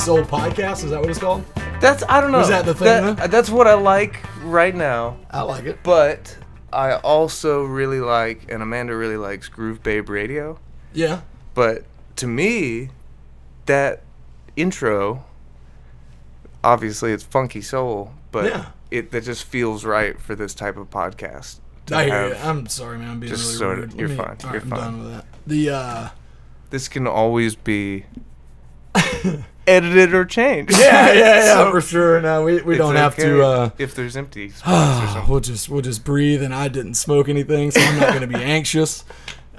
Soul Podcast. Is that what it's called? That's I don't know. Was that the thing, though? that's what I like right now. I like it. But I also really like, and Amanda really likes Groove Babe Radio. Yeah. But to me, that intro, obviously it's funky soul, but Yeah. it that just feels right for this type of podcast. I hear you. I'm sorry, man. I'm being just really sort of- rude. you're me- fine, all you're I'm fine. done with that. The uh, this can always be edited or changed. yeah, yeah, yeah, So for sure. No, we, we don't have okay to. Uh, if there's empty spots or something. we'll just we'll just breathe, and I didn't smoke anything, so I'm not going to be anxious.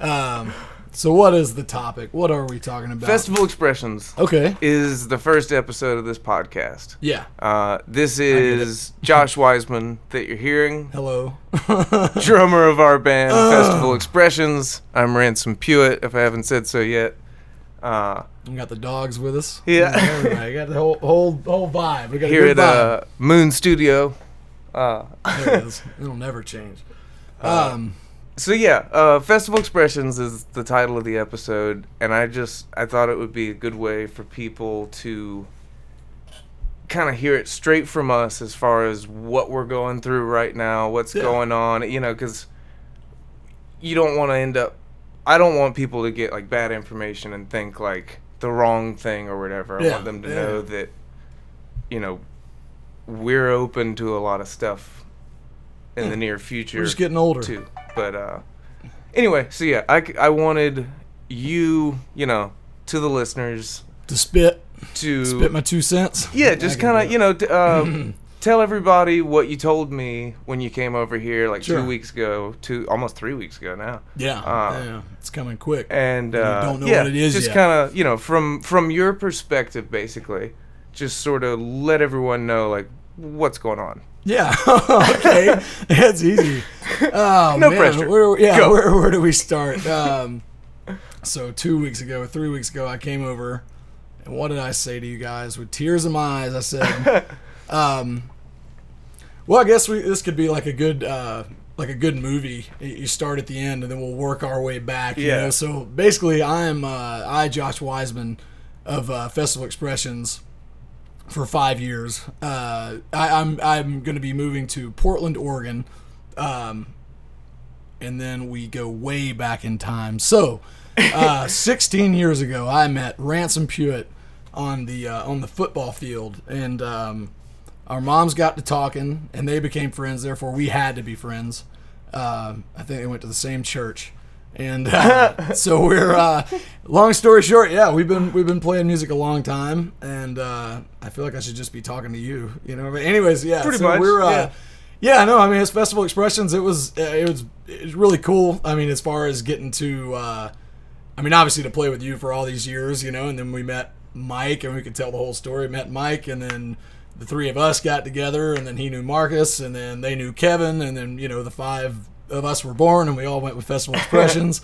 Um, so what is the topic? What are we talking about? Festival Expressions Okay. is the first episode of this podcast. Yeah. Uh, this is Josh Wiseman that you're hearing, Hello. drummer of our band Oh. Festival Expressions. I'm Ransom Pewitt, if I haven't said so yet. Uh, we got the dogs with us. Yeah. Everybody got the whole whole whole vibe. We got a here good at uh, Moon Studio. Uh, There it is. It'll never change. Um, so yeah, uh, Festival Expressions is the title of the episode, and I just I thought it would be a good way for people to kind of hear it straight from us as far as what we're going through right now, what's Yeah. going on, you know, because you don't want to end up. I don't want people to get like bad information and think like the wrong thing or whatever. I Yeah, want them to yeah. know that, you know, we're open to a lot of stuff in the near future we're just getting older. too. But uh, anyway, so yeah, I, I wanted you, you know, to the listeners To spit, to spit my two cents. yeah, just kind of you know t- uh, tell everybody what you told me when you came over here like Sure. two weeks ago, two almost three weeks ago now, Yeah, Uh, yeah, it's coming quick. and uh, don't know yeah, what it is just kind of you know from from your perspective, basically, just sort of let everyone know like what's going on. Yeah. okay. That's easy. Oh, No man. pressure. Where, yeah. Go. Where, where do we start? Um, so two weeks ago, three weeks ago, I came over, and what did I say to you guys with tears in my eyes? I said, um, "Well, I guess we this could be like a good." Uh, like a good movie, You- start at the end, and then we'll work our way back. You Yeah. know, so basically, I'm uh, I Josh Wiseman of uh, Festival Expressions for five years. Uh, I, I'm I'm going to be moving to Portland, Oregon, um, and then we go way back in time. So, uh, 16 years ago, I met Ransom Pewitt on the uh, on the football field, and um, our moms got to talking, and they became friends. Therefore, we had to be friends. Uh, I think they went to the same church. And uh, so we're. Uh, long story short, yeah, we've been we've been playing music a long time, and uh, I feel like I should just be talking to you, you know. But anyways, yeah, Pretty so much, we're. Uh, yeah. yeah, no, I mean, it's Festival Expressions. It was uh, it was it was really cool. I mean, as far as getting to, uh, I mean, obviously to play with you for all these years, you know, and then we met Mike, and we could tell the whole story. Met Mike, and then the three of us got together, and then he knew Marcus, and then they knew Kevin, and then you know the five of us were born, and we all went with Festival Expressions,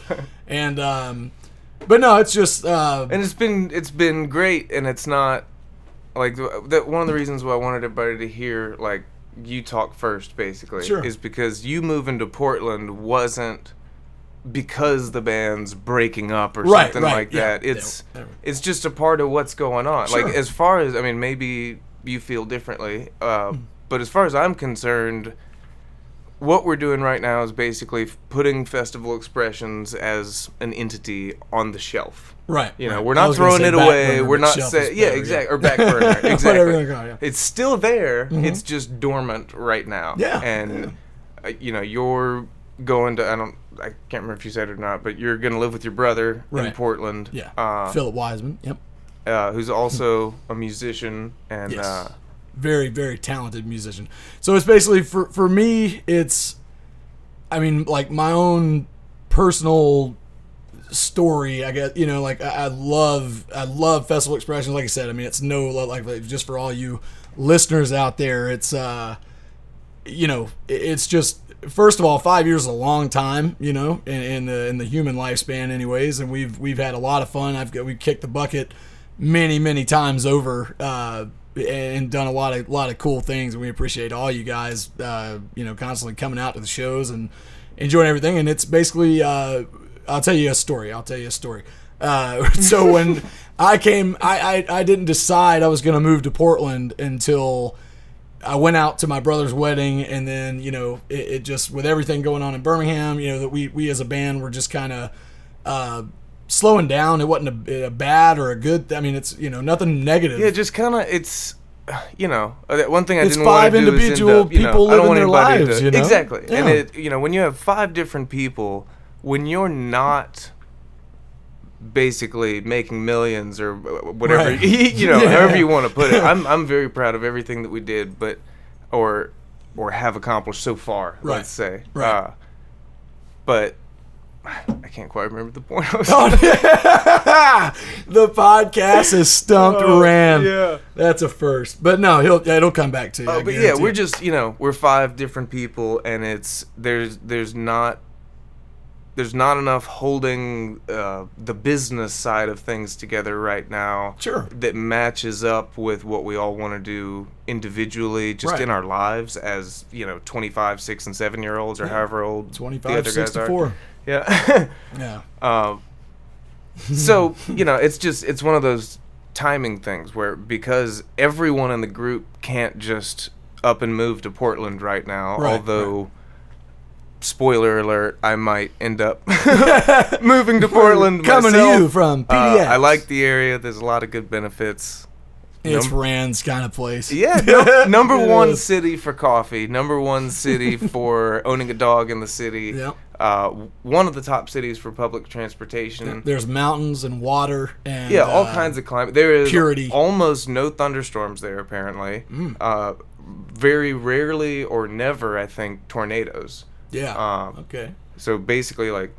and um, but no, it's just uh, and it's been it's been great and it's not like the, the, one of the reasons why i wanted everybody to hear like you talk first basically Sure. is because you moving to portland wasn't because the band's breaking up or Right, something right, like yeah, that it's yeah. it's just a part of what's going on Sure. like as far as i mean maybe you feel differently uh, Hmm. but as far as i'm concerned what we're doing right now is basically f- putting festival expressions as an entity on the shelf right. you know, right. we're not throwing it away. we're not saying, yeah, exactly, or back burner, exactly. call yeah. It's still there. It's just dormant right now. Yeah, and uh, you know, you're going to. I don't. I can't remember if you said it or not, but you're going to live with your brother in Portland. Yeah, uh, Philip Wiseman. Yep. Uh, who's also a musician and Yes. uh, very very talented musician. So it's basically for for me it's i mean like my own personal story i guess you know like i, I love i love festival expressions. Like i said i mean it's no like like, just for all you listeners out there it's uh you know it's just first of all five years is a long time you know in, in the in the human lifespan anyways and we've we've had a lot of fun. I've got we've kicked the bucket many many times over uh and done a lot of lot of cool things and we appreciate all you guys uh you know constantly coming out to the shows and enjoying everything and it's basically uh i'll tell you a story i'll tell you a story Uh, so when I came, I, I I didn't decide I was gonna move to Portland until. I went out to my brother's wedding, and then you know it, it just with everything going on in Birmingham, you know that we we as a band were just kind of uh, slowing down. It wasn't a, a bad or a good. I mean, it's you know nothing negative. Yeah, just kind of it's. You know, uh, one thing I It's didn't want five to do is end individual up, you know, people I don't living want anybody lives, to, you know? Exactly, and it you know when you have five different people, when you're not basically making millions or whatever Right. you know Yeah. however you want to put it i'm i'm very proud of everything that we did but or or have accomplished so far Right. let's say Right. uh, but i can't quite remember the point I was Oh, the podcast is stumped Oh, Rand. yeah. That's a first. But no, he'll yeah, it'll come back to you. Oh, but yeah, we're just you know we're five different people, and it's there's there's not there's not enough holding uh, the business side of things together right now. Sure. That matches up with what we all want to do individually, just Right. in our lives as you know, 25, six, and seven year olds, or however old the 25, other guys are. 64. Yeah. Yeah. Um, so you know, it's just it's one of those timing things where because everyone in the group can't just up and move to Portland right now, Right, although. Spoiler alert! I might end up moving to Portland. Coming to you from Uh, PDX. I like the area. There's a lot of good benefits. It's num- Rand's kind of place. Yeah, no, number one is. city for coffee. Number one city for owning a dog in the city. Yep. Uh, one of the top cities for public transportation. There's mountains and water and Yeah, all uh, kinds of climate. There is purity. Mm. almost no thunderstorms there. Apparently, uh, very rarely or never, I think, tornadoes. Yeah. um, okay. So basically, like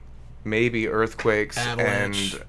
maybe earthquakes Avalanche, and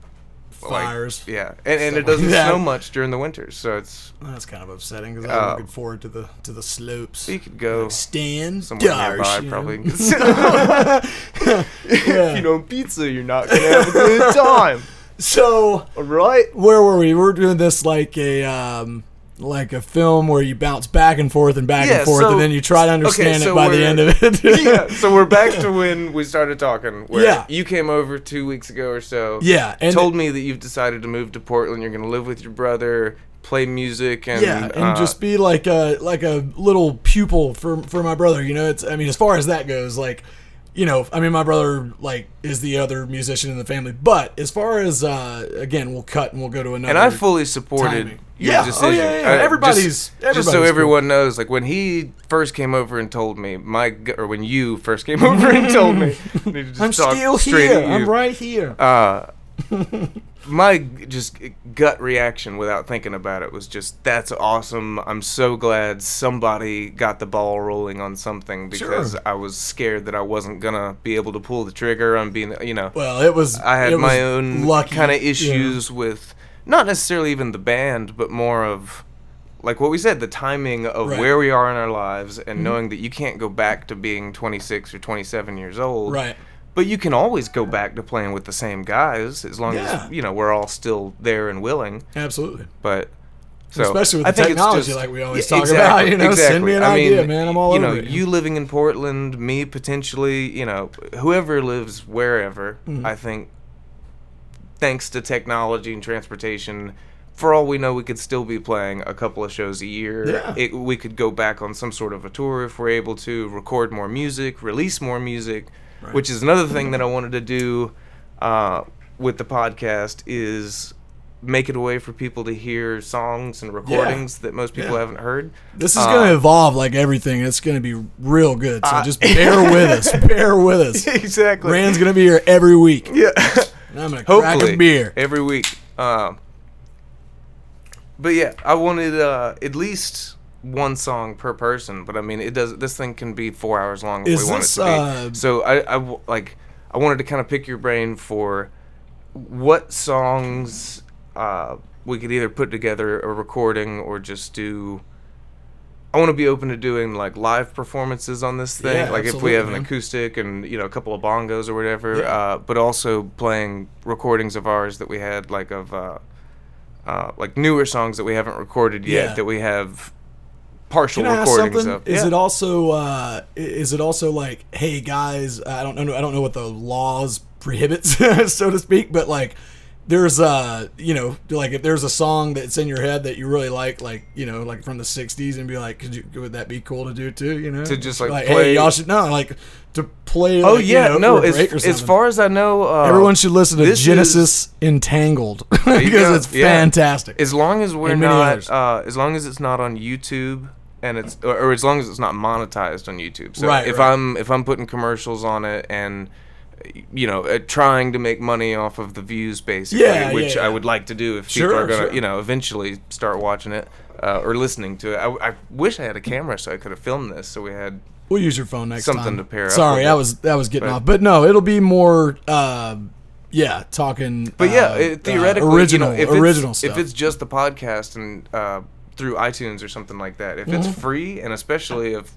Fires. Like, yeah, and, and it doesn't like snow much during the winters, so it's That's kind of upsetting because Uh, I'm looking forward to the to the slopes. you could go Stand somewhere darsh, nearby you know? probably. Yeah. if you don't pizza, you're not gonna have a good time. So All right. where were we? We're doing this like a um, like a film where you bounce back and forth and back Yeah, and forth, so- and then you try to understand so it by the end of it. yeah, so we're back to when we started talking. Where Yeah. you came over two weeks ago or so. Yeah, and told me that you've decided to move to Portland. You're going to live with your brother, play music, and yeah, and uh, just be like a like a little pupil for for my brother. You know, it's I mean, as far as that goes, like. You know, I mean, my brother like is the other musician in the family, but as far as uh, again, we'll cut and we'll go to another. and I fully supported timing. your Yeah, oh, decision. yeah, yeah, I- everybody's- just, just so cool. everyone knows. Like when he first came over and told me, my or when you first came over and told me, I need to just I'm still here. I'm right here. uh, my just gut reaction without thinking about it was just that's awesome. I'm so glad somebody got the ball rolling on something because Sure. I was scared that I wasn't gonna be able to pull the trigger on being, you know, Well, it was. I had my own lucky, kind of issues with not necessarily even the band, but more of like what we said, the timing of Right. Mm-hmm. where we are in our lives and knowing that you can't go back to being 26 or 27 years old. Right. But you can always go back to playing with the same guys as long Yeah. as you know we're all still there and willing. Absolutely. But so Especially with I the think it's technology just- like we always Yeah, talk about, you know, send me an I mean, idea, man, I'm all you over it. you living in Portland, me potentially, you know, whoever lives wherever. Mm-hmm. I think, thanks to technology and transportation, for all we know, we could still be playing a couple of shows a year. Yeah. It, we could go back on some sort of a tour if we're able to, record more music, release more music, which is another thing that I wanted to do uh, with the podcast is make it a way for people to hear songs and recordings that most people Yeah. haven't heard. This is Uh, going to evolve like everything. It's going to be real good. So Uh, just bear with us. Bear with us. exactly. Rand's going to be here every week. yeah. And I'm going to crack a beer. every week. Um, but yeah, I wanted uh, at least one song per person. But I mean, it does. This thing can be four hours long if Is we want it to be. uh, so I, I w- like. I wanted to kind of pick your brain for what songs uh, we could either put together a recording or just do. I want to be open to doing like live performances on this thing, Yeah, like if we have an man. acoustic and you know a couple of bongos or whatever. Yeah. Uh, but also playing recordings of ours that we had, like of uh, uh, like newer songs that we haven't recorded yet Yeah. that we have partial Can I ask recordings something? of. Is Yeah. it also uh, is it also like, hey guys, I don't know, I don't know what the laws prohibits, so to speak, but like, there's uh you know like if there's a song that's in your head that you really like like you know like from the 60s and be like could you would that be cool to do too you know To just, like, hey play- y'all should no like to play Oh like, you yeah, know, no. As, as far as I know, uh, everyone should listen to Genesis Entangled because go. it's Yeah. fantastic As long as we're not, uh, as long as it's not on YouTube, and it's or, or as long as it's not monetized on YouTube. So Right, if right. I'm if I'm putting commercials on it and you know uh, trying to make money off of the views basically, Yeah, which yeah, I would like to do if Sure, people are gonna sure. you know eventually start watching it uh, or listening to it. I, I wish I had a camera so I could have filmed this so we had. We'll use your phone next Something time. to pair up Sorry, I was that was getting But- off, but no, it'll be more. Uh, yeah, talking. But yeah, uh, it, uh, theoretically, original, you know, if original it's, stuff. If it's just the podcast and uh, through iTunes or something like that, if it's Mm-hmm. free, and especially if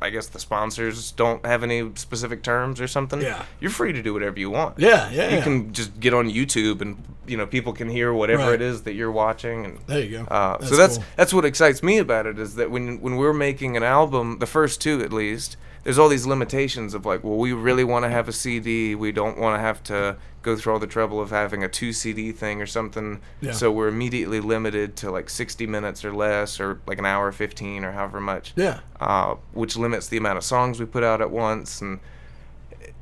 I guess the sponsors don't have any specific terms or something, Yeah. you're free to do whatever you want. yeah, yeah, you yeah. can just get on YouTube and you know people can hear whatever Right. it is that you're watching and. There you go. Uh, That's so that's cool. that's what excites me about it is that when when we're making an album, the first two at least, there's all these limitations of like, well, we really want to have a CD, we don't want to have to go through all the trouble of having a two CD thing or something. Yeah. So we're immediately limited to like 60 minutes or less, or like an hour 15 or however much. Yeah. Uh, which limits the amount of songs we put out at once and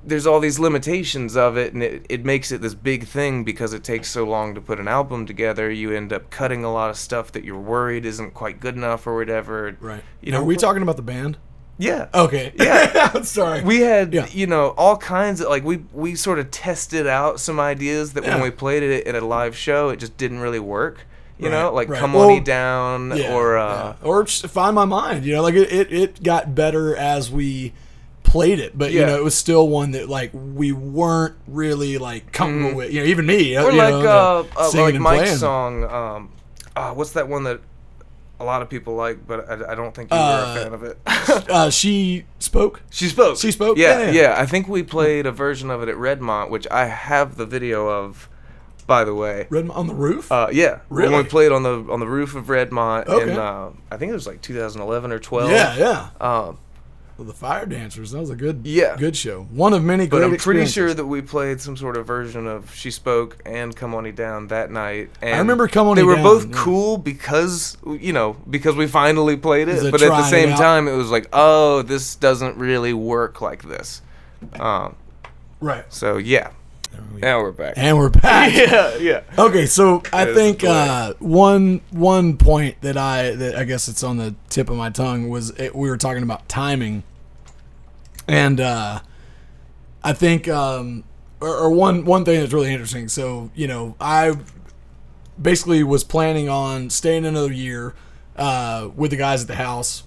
there's all these limitations of it and it, it makes it this big thing because it takes so long to put an album together you end up cutting a lot of stuff that you're worried isn't quite good enough or whatever Right. you know Are we talking about the band? yeah Okay. Yeah. Sorry. we had Yeah. you know all kinds of like we we sort of tested out some ideas that Yeah. when we played it at a live show it just didn't really work you know like right. come Well, on E down Yeah, or uh or find my mind. You know, like it, it, it got better as we played it, but you know, it was still one that like we weren't really like comfortable with. You know, even me. Mm. or like know, uh, uh like Mike's playing. song um uh, what's that one that a lot of people like but I, I don't think you were Uh, a fan of it Uh, she spoke. She spoke. She spoke? Yeah, Yeah, yeah, yeah. I think we played a version of it at Redmont, which I have the video of, by the way. Red on the roof. Uh, yeah, when Really? we played on the on the roof of Redmont, Okay. in uh, I think it was like 2011 or 12. yeah, yeah. Um, the Fire Dancers. That was a good, Yeah. good show. One of many but I'm pretty sure that we played some sort of version of "She Spoke" and "Come On E Down" that night. And I remember Come On They were Down, both yeah. cool because you know because we finally played it, but at the same out? time it was like, oh, this doesn't really work like this. Um, right. so yeah, now we're back. And we're back. yeah, yeah. Okay, so I That is think uh, one one point that I that I guess it's on the tip of my tongue was it, we were talking about timing, and uh, I think um, or, or one one thing that's really interesting. So you know, I basically was planning on staying another year uh, with the guys at the house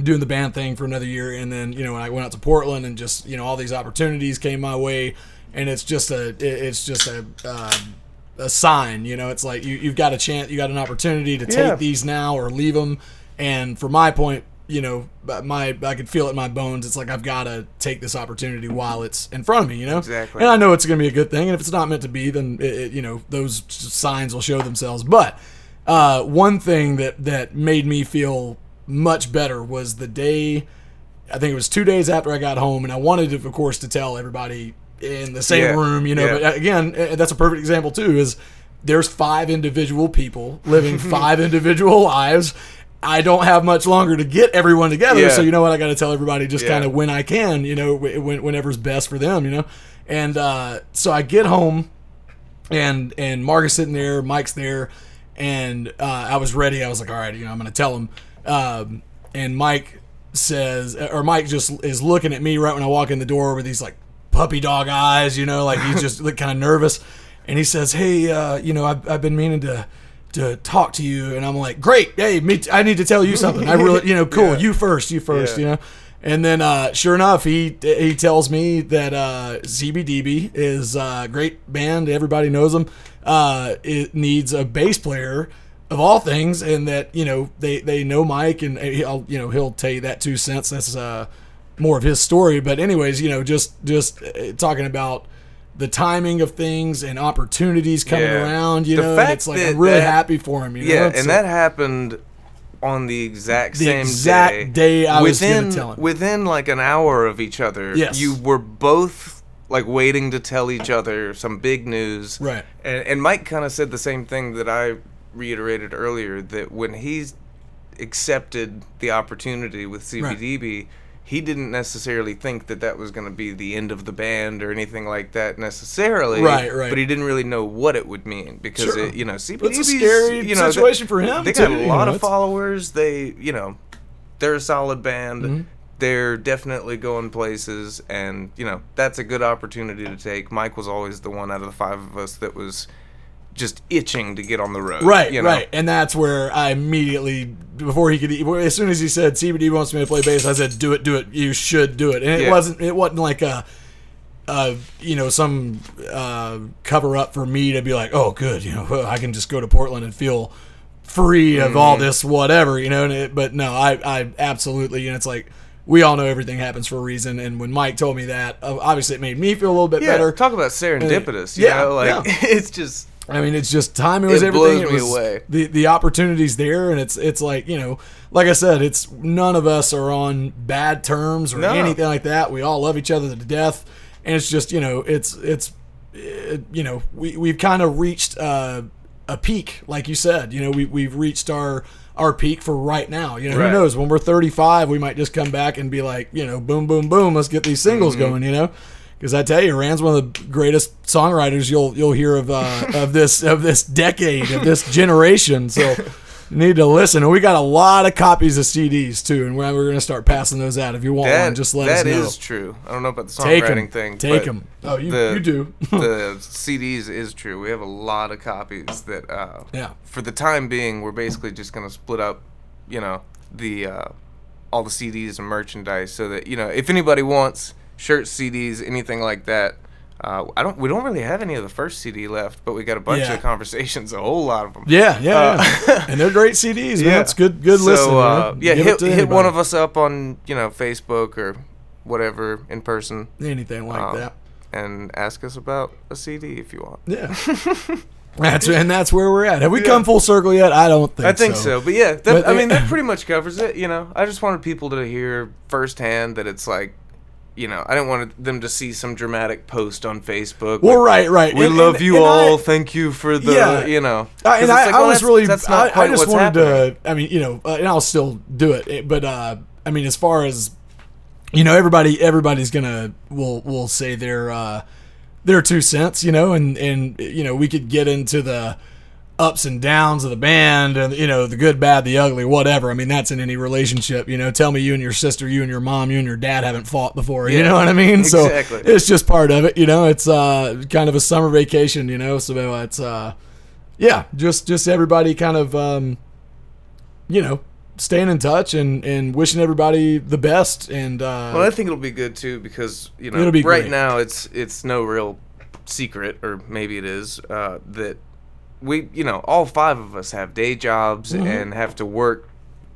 doing the band thing for another year and then you know when i went out to portland and just you know all these opportunities came my way and it's just a it's just a um, a sign you know it's like you, you've got a chance you got an opportunity to take Yeah. these now or leave them and for my point you know my i could feel it in my bones. It's like i've got to take this opportunity while it's in front of me you know? Exactly. and i know it's going to be a good thing. And if it's not meant to be then it, it, you know those signs will show themselves. But uh, one thing that that made me feel much better was the day I think it was two days after I got home, and I wanted, to, of course, to tell everybody in the same Yeah, room, you know. yeah. But uh, again, that's a perfect example too. Is there's five individual people living five individual lives. I don't have much longer to get everyone together, Yeah. so you know what? I got to tell everybody just kind of when I can, you know, when, whenever's best for them, you know. And uh, so I get home, and and Mark is sitting there, Mike's there, and uh, I was ready. I was like, all right, you know, I'm gonna tell him. Um, and Mike says, or Mike just is looking at me right when I walk in the door with these like puppy dog eyes, you know, like he's just like kind of nervous. And he says, hey, uh, you know, I've, I've been meaning to to talk to you, and I'm like, great, hey, me, t- I need to tell you something. I really, you know, cool, Yeah. you first, you first, Yeah. you know. And then, uh, sure enough, he he tells me that uh, CBDB is a great band. Everybody knows them. Uh, it needs a bass player of all things, and that you know they, they know Mike, and he'll you know he'll tell you that two cents. That's uh, more of his story. But anyways, you know, just just uh, talking about the timing of things and opportunities coming Yeah. around. You The know, it's like I'm really that- happy for him. You know? Yeah, and like- that happened on the exact The same exact day I was gonna within tell him. within like an hour of each other. Yes. you were both like waiting to tell each other some big news. Right. And, and Mike kind of said the same thing that I reiterated earlier that when he's accepted the opportunity with CBDB, he didn't necessarily think that that was going to be the end of the band or anything like that necessarily. Right, right. But he didn't really know what it would mean because Sure. it, you know CBDB It's a scary you know, situation they, for him, They got too, a you lot know, of followers. They you know they're a solid band. Mm-hmm. They're definitely going places, and you know that's a good opportunity to take. Mike was always the one out of the five of us that was just itching to get on the road. Right, you know? right, and that's where I immediately, before he could, as soon as he said CBD wants me to play bass, I said, "Do it, do it. You should do it." And it Yeah. wasn't, it wasn't like a, uh, you know, some uh, cover up for me to be like, "Oh, good, you know, I can just go to Portland and feel free of all Mm-hmm. this whatever," you know. And it, but no, I, I absolutely, you know, it's like. We all know everything happens for a reason, and when Mike told me that, obviously it made me feel a little bit Yeah, better. talk about serendipitous. You Yeah, know, like yeah. it's just I mean, it's just timing was It everything. blows it me was away. the the opportunities there, and it's it's like you know, like I said, it's none of us are on bad terms or No. anything like that. We all love each other to death, and it's just you know, it's it's uh, you know, we we've kind of reached uh, a peak, like you said. You know, we we've reached our our peak for right now. You know, Right. who knows? When we're 35, we might just come back and be like, you know, boom, boom, boom, let's get these singles Mm-hmm. going. You know. Because I tell you, Rand's one of the greatest songwriters you'll you'll hear of uh, of this of this decade of this generation. So you need to listen. And we got a lot of copies of CDs too, and we're, we're going to start passing those out. If you want that. one, just let us know. is true. I don't know about the Take songwriting thing. take but them. Oh, you the- you do. the CDs is true. We have a lot of copies that, uh, Yeah. for the time being, we're basically just gonna split up, you know, the uh, all the CDs and merchandise so that you know if anybody wants shirts, CDs, anything like that. Uh, I don't. We don't really have any of the first CD left, but we got a bunch Yeah. of conversations, a whole lot of them. yeah, yeah, Uh, yeah. and they're great CDs. Man. It's good, good so, listening. Uh, yeah, hit, hit one of us up on you know Facebook or whatever in person, anything like um, that. and ask us about a CD if you want. Yeah. That's and that's where we're at. Have we come full circle yet? I don't think. I think so. but yeah, that, But I mean that pretty much covers it. You know, I just wanted people to hear firsthand that it's like, you know, I didn't want them to see some dramatic post on Facebook. Well, like, right, right. We And- love and- you and all. I- Thank you for the, Yeah. you know. I, 'Cause and I, like, I well, was that's- really, I, I just wanted happening. to, I mean, you know, uh, and I'll still do it, it, but uh, I mean, as far as, you know, everybody, everybody's gonna will will say their uh, their two cents, you know, and and you know, we could get into the ups and downs of the band and you know the good bad the ugly whatever. I mean that's in any relationship you know. Tell me you and your sister you and your mom you and your dad haven't fought before you Yeah, know what i mean? So it's just part of it you know. It's uh kind of a summer vacation you know so it's uh yeah just just everybody kind of um you know staying in touch and and wishing everybody the best and uh Well, I think it'll be good too because you know right great. now it's it's no real secret, or maybe it is uh, that we you know all five of us have day jobs and have to work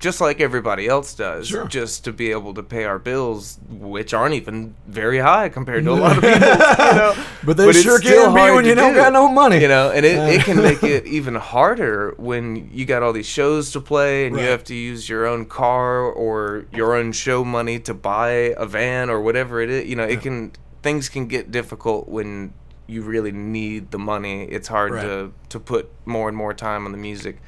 just like everybody else does, Sure. just to be able to pay our bills, which aren't even very high compared to a lot of people. you know? but they it's sure can be when you don't do. got no money You know, and it, Uh. it can make it even harder when you got all these shows to play and you have to use your own car or your own show money to buy a van or whatever it is. You know, it can things can get difficult when you really need the money. It's hard Right. to to put more and more time on the music.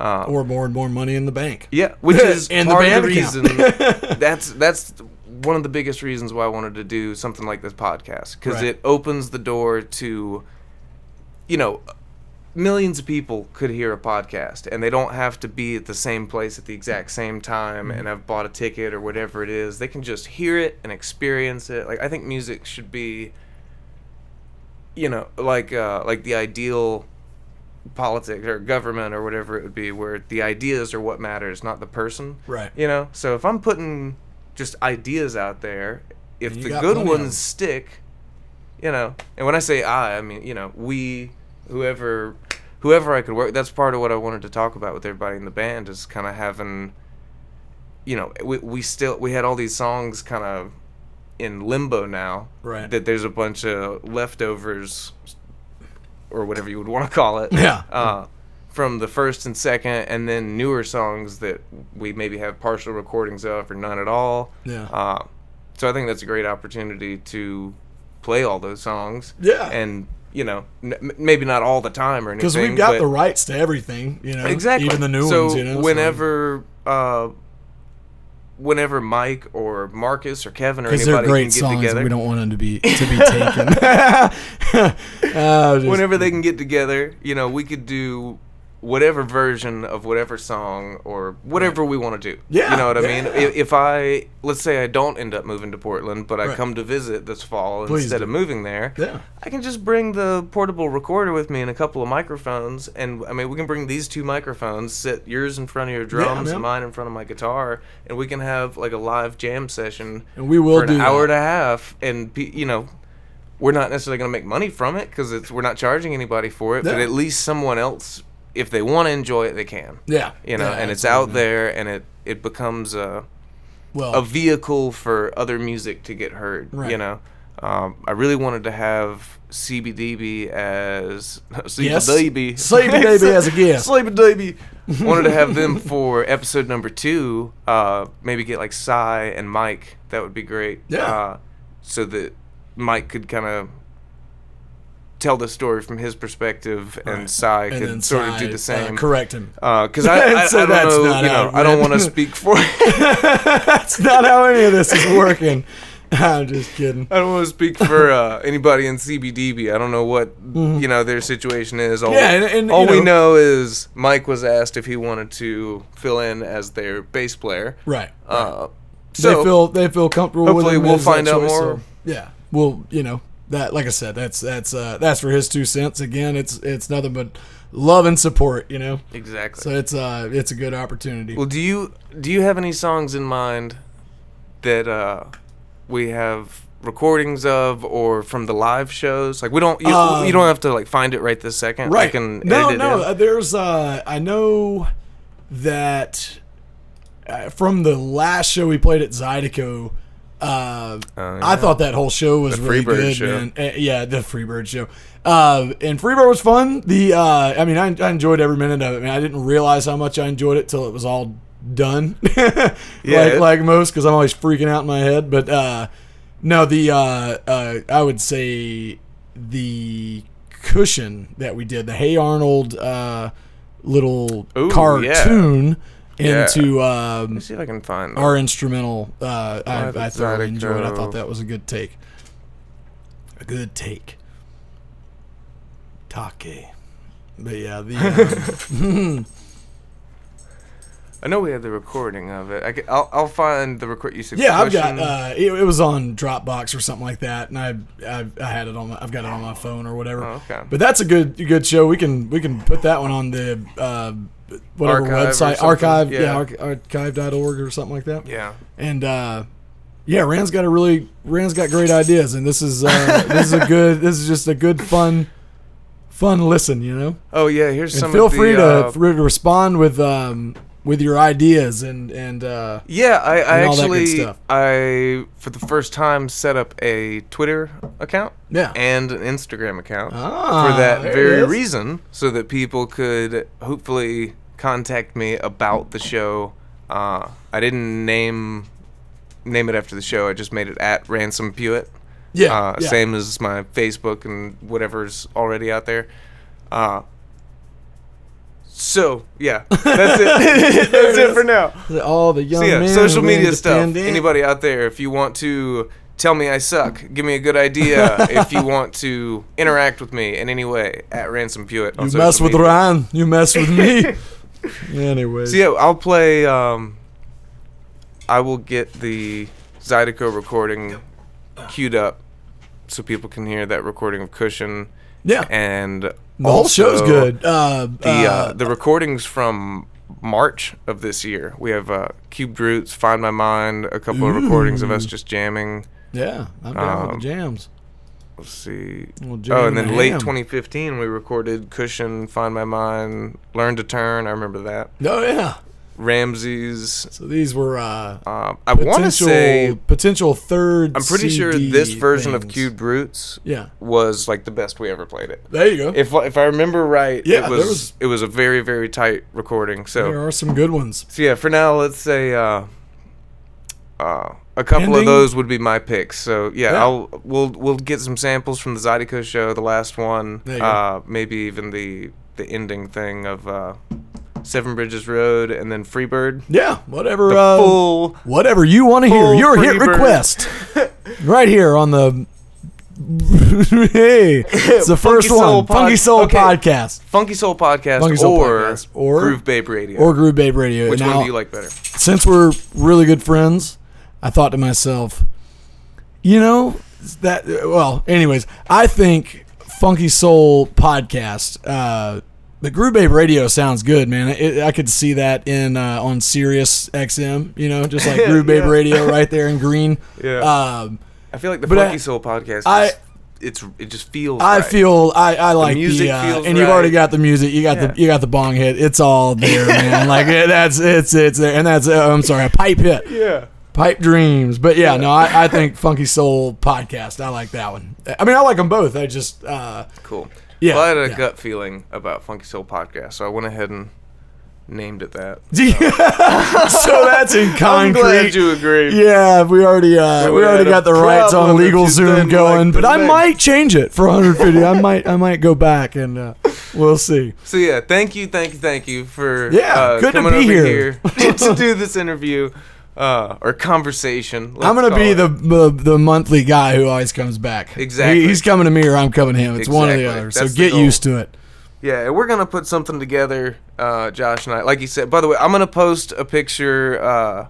Uh, or more and more money in the bank yeah, which is And the part of the reason. that's that's one of the biggest reasons why I wanted to do something like this podcast because Right. it opens the door to, you know, millions of people could hear a podcast and they don't have to be at the same place at the exact same time Mm-hmm. and have bought a ticket or whatever it is. They can just hear it and experience it. Like I think music should be, you know, like uh, like the ideal politics or government or whatever it would be where the ideas are what matters not the person Right. you know so if i'm putting just ideas out there if the good plenty of 'em. ones stick you know and when i say i i mean you know we whoever whoever i could work that's part of what i wanted to talk about with everybody in the band is kind of having you know we, we still we had all these songs kind of in limbo now Right. that there's a bunch of leftovers or whatever you would want to call it Yeah. uh, from the first and second and then newer songs that we maybe have partial recordings of or none at all Yeah. uh, so i think that's a great opportunity to play all those songs. Yeah. And you know, n- maybe not all the time or anything. because we've got the rights to everything, you know, exactly even the new so ones, you know. so- whenever uh whenever mike or marcus or kevin or anybody they're great can get songs, together we don't want them to be to be taken. Oh, whenever they can get together you know we could do whatever version of whatever song or whatever we want to do Yeah, you know what i yeah, mean if, if i let's say i don't end up moving to portland but i Right. come to visit this fall Please instead do. of moving there yeah, I can just bring the portable recorder with me and a couple of microphones, and I mean, we can bring these two microphones, sit yours in front of your drums man. and mine in front of my guitar, and we can have like a live jam session and we will for do an hour that. and a half, and you know, we're not necessarily going to make money from it because we're not charging anybody for it, but at least someone else, if they want to enjoy it, they can. Yeah, You know, yeah, and it's out there, and it it becomes a Well, a vehicle for other music to get heard. Right. You know, um, I really wanted to have CBDB as Yes. CBDB, CBDB as a guest. CBDB. wanted to have them for episode number two. Uh, maybe get like Cy and Mike. That would be great. Yeah. Uh, so that Mike could kind of tell the story from his perspective, and Right. Cy and could sort of do the uh, same. correct him. Because I, I, So I don't know, you know, I don't want to speak for. That's not how any of this is working. I'm just kidding. I don't want to speak for uh, anybody in CBDB. I don't know what you know their situation is. All, Mm-hmm. Yeah, and- and, all you we know- know is Mike was asked if he wanted to fill in as their bass player. Right. Uh, they so feel they feel comfortable with hopefully we'll find out choice, more. so, yeah, well, you know that. Like I said, that's that's uh, that's for his two cents. Again, it's it's nothing but love and support. You know, exactly. so it's uh it's a good opportunity. well, do you do you have any songs in mind that uh, we have recordings of or from the live shows? Like we don't you, Um, you don't have to like find it right this second. Right. I can no, no. in. uh, There's uh, I know that uh, from the last show we played at Zydeco. Uh, Oh, I thought that whole show was The really Freebird good, show. man. Uh, yeah, the Freebird show. Uh, and Freebird was fun. The uh, I mean, I, I enjoyed every minute of it. Man, I didn't realize how much I enjoyed it till it was all done. Yeah, like like most, because I'm always freaking out in my head. But uh, no, the uh, uh, I would say the cushion that we did, the Hey Arnold uh, little Ooh, cartoon Yeah. Into um, see if I can find. our instrumental. Uh, I, I thoroughly enjoyed. I thought that was a good take. A good take. Take. But yeah, the um, I know we had the recording of it. I will I'll, I'll find the record. You said yeah, I've got. Uh, it, it was on Dropbox or something like that, and I, I I had it on. My, I've got it on my phone or whatever. Oh, okay. But that's a good good show. We can we can put that one on the uh, whatever Archive website archive yeah, yeah. arch- archive.org or something like that. yeah. And uh, yeah, Rand's got a really Rand's got great ideas, and this is uh, this is a good this is just a good fun fun listen, you know. Oh yeah. Here's And some. feel of the, free to uh, respond with um with your ideas and and uh, yeah, I, I and all that good actually stuff. I for the first time set up a Twitter account yeah. and an Instagram account Ah, for that very reason, so that people could hopefully contact me about the show. Uh, I didn't name name it after the show. I just made it at Ransom Pewitt. Yeah, uh, yeah. same as my Facebook and whatever's already out there. Uh, so yeah, that's it. that's it for now. All the young So yeah, men social media stuff. Anybody out there, if you want to tell me I suck, give me a good idea. if you want to interact with me in any way, at Ransom Pewitt. You mess with media. Ryan, you mess with me. Anyways, So yeah, I'll play. Um, I will get the Zydeco recording queued up so people can hear that recording of Cushion. yeah, And the whole show's good. Uh, The uh, uh, the recordings from March of this year. We have uh, Cubed Roots, Find My Mind, a couple of recordings of us just jamming. yeah, I'm down with um, the jams. Let's see. We'll Oh, and then the late ham. 2015, we recorded Cushion, Find My Mind, Learn to Turn. I remember that. Oh yeah. Ramses. So these were uh, Uh, I want to say potential third. I'm pretty sure this version of things. Brutes. Yeah, was like the best we ever played it. there you go. If if I remember right, Yeah, it was, was- it was a very very tight recording. So there are some good ones. so yeah, for now let's say uh, uh, a couple Ending? of those would be my picks. So yeah, Yeah. I'll we'll we'll get some samples from the Zydeco show, the last one. There you go. Uh, maybe even the the ending thing of uh, Seven Bridges Road and then Freebird. Yeah, whatever. The uh, full whatever you want to hear. Your hit request, right here on the. hey, it's the Funky first Soul one, Pod- Funky Soul okay. Podcast Funky Soul podcast Funky Soul or, Podcast, or- Groove Babe Radio. or Groove Babe Radio. Which Now, one do you like better? Since we're really good friends, I thought to myself, you know that. Well, anyways, I think Funky Soul Podcast. Uh, the Groove Babe Radio sounds good, man. It, I could see that in uh, on Sirius XM, you know, just like Groove Babe Yeah. Radio right there in green. Yeah. Um, I feel like the Funky I- Soul podcast. I- it's it just feels. I right. feel I, I like the, music uh, feels and you've already got the music. You got Yeah. the you got the bong hit. It's all there, man. like it, that's it's it's there, and that's uh, I'm sorry, a pipe hit, Yeah. pipe dreams. But yeah, no, I, I think Funky Soul podcast. I like that one. I mean, I like them both. I just uh, Cool. Yeah, Well, I had a yeah. gut feeling about Funky Soul podcast, so I went ahead and named it that. so that's in I'm glad concrete. you agree. Yeah, we already uh, we We already got the rights on LegalZoom going, like but I might change it for 150. I might I might go back and uh, we'll see. So yeah, thank you, thank you, thank you for Yeah, uh, good to coming be over here. here to do this interview uh, or conversation. I'm gonna be the, the the monthly guy who always comes back. Exactly. He- he's coming to me or I'm coming to him. It's one or the Exactly. other. So That's the get used to it. Yeah, we're gonna put something together, uh, Josh and I. Like you said, by the way, I'm gonna post a picture uh,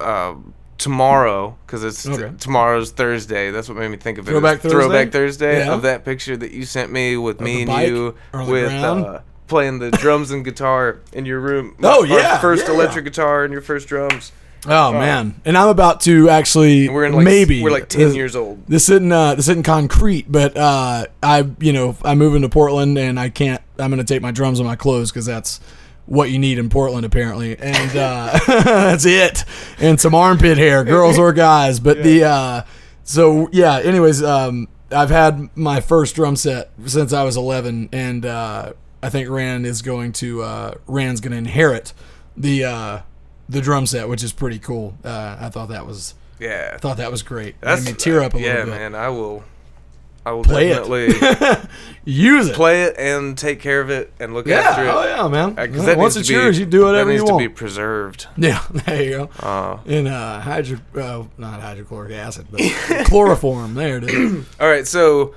uh, tomorrow because it's Okay. tomorrow's Thursday. That's what made me think of it. Throwback It's Throwback Thursday? Thursday Yeah. of that picture that you sent me with the me and you or on the with uh, playing the drums and guitar in your room. Oh, yeah, first yeah. electric guitar and your first drums. Oh man! And I'm about to actually we're in like maybe we're like ten this, years old. This isn't uh, this isn't concrete, but uh, I you know I'm moving to Portland and I can't. I'm gonna take my drums and my clothes because that's what you need in Portland apparently, and uh, that's it. And some armpit hair, girls or guys. But the uh, so yeah. Anyways, um, I've had my first drum set since I was 11, and uh, I think Rand is going to uh, Rand's going to inherit the uh, the drum set, which is pretty cool. Uh, I thought that was Yeah, I thought that was great. that's Made me tear up a yeah, little bit. man. I will. I will Play definitely it. Use it. play it and take care of it and look yeah. after it. Oh yeah, man. Because Yeah, Once it's yours, you do whatever you want. that needs to be preserved. yeah. There you go. Uh, In uh, hydro, uh, not hydrochloric acid, but chloroform. There it is. all right, so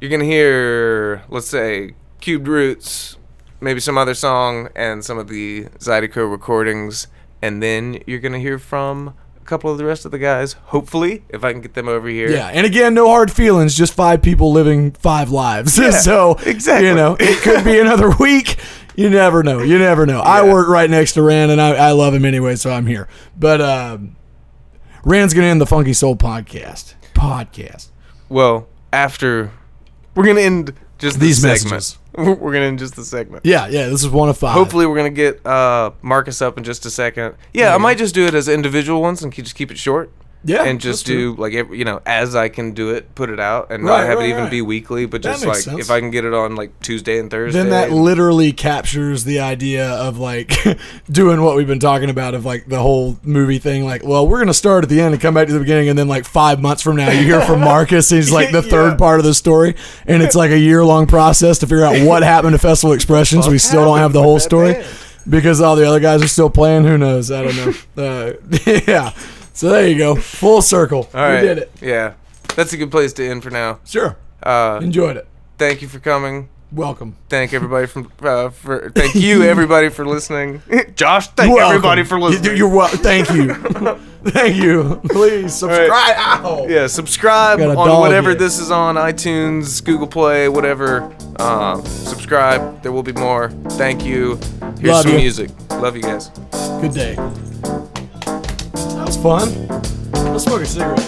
you're gonna hear, let's say, Cubed Roots, maybe some other song, and some of the Zydeco recordings, and then you're gonna hear from a couple of the rest of the guys. Hopefully, if I can get them over here. Yeah, and again, no hard feelings. Just five people living five lives. so exactly. you know, it could be another week. You never know. You never know. I work right next to Rand, and I, I love him anyway, so I'm here. But um, Rand's gonna end the Funky Soul podcast. Podcast. Well, after we're gonna end just These this segment. messages. We're gonna end just the segment. Yeah, yeah. This is one of five. Hopefully, we're gonna get uh, Marcus up in just a second. Yeah, I might just do it as individual ones and ke- just keep it short. Yeah, and just that's true. do like every, you know as I can do it, put it out, and Right, not have right, it even right. be weekly, but That just like sense. if I can get it on like Tuesday and Thursday. then that literally captures the idea of like doing what we've been talking about of like the whole movie thing like well we're gonna start at the end and come back to the beginning and then like five months from now you hear from marcus he's like the third Yeah. part of the story and it's like a year long process to figure out what happened to festival expressions we still don't have the whole story because all the other guys are still playing who knows i don't know uh, yeah so there you go full circle All right, we did it Yeah, that's a good place to end for now. sure Uh, enjoyed it thank you for coming. welcome Thank everybody from uh, for thank you everybody for listening. Josh, thank Welcome. everybody for listening. You're welcome. Thank you. thank you. Please subscribe. Ow. yeah, subscribe on whatever here. this is on iTunes, Google Play, whatever. Uh, subscribe. There will be more. Thank you. Here's Love some you. music. Love you guys. Good day. That was fun. Let's smoke a cigarette.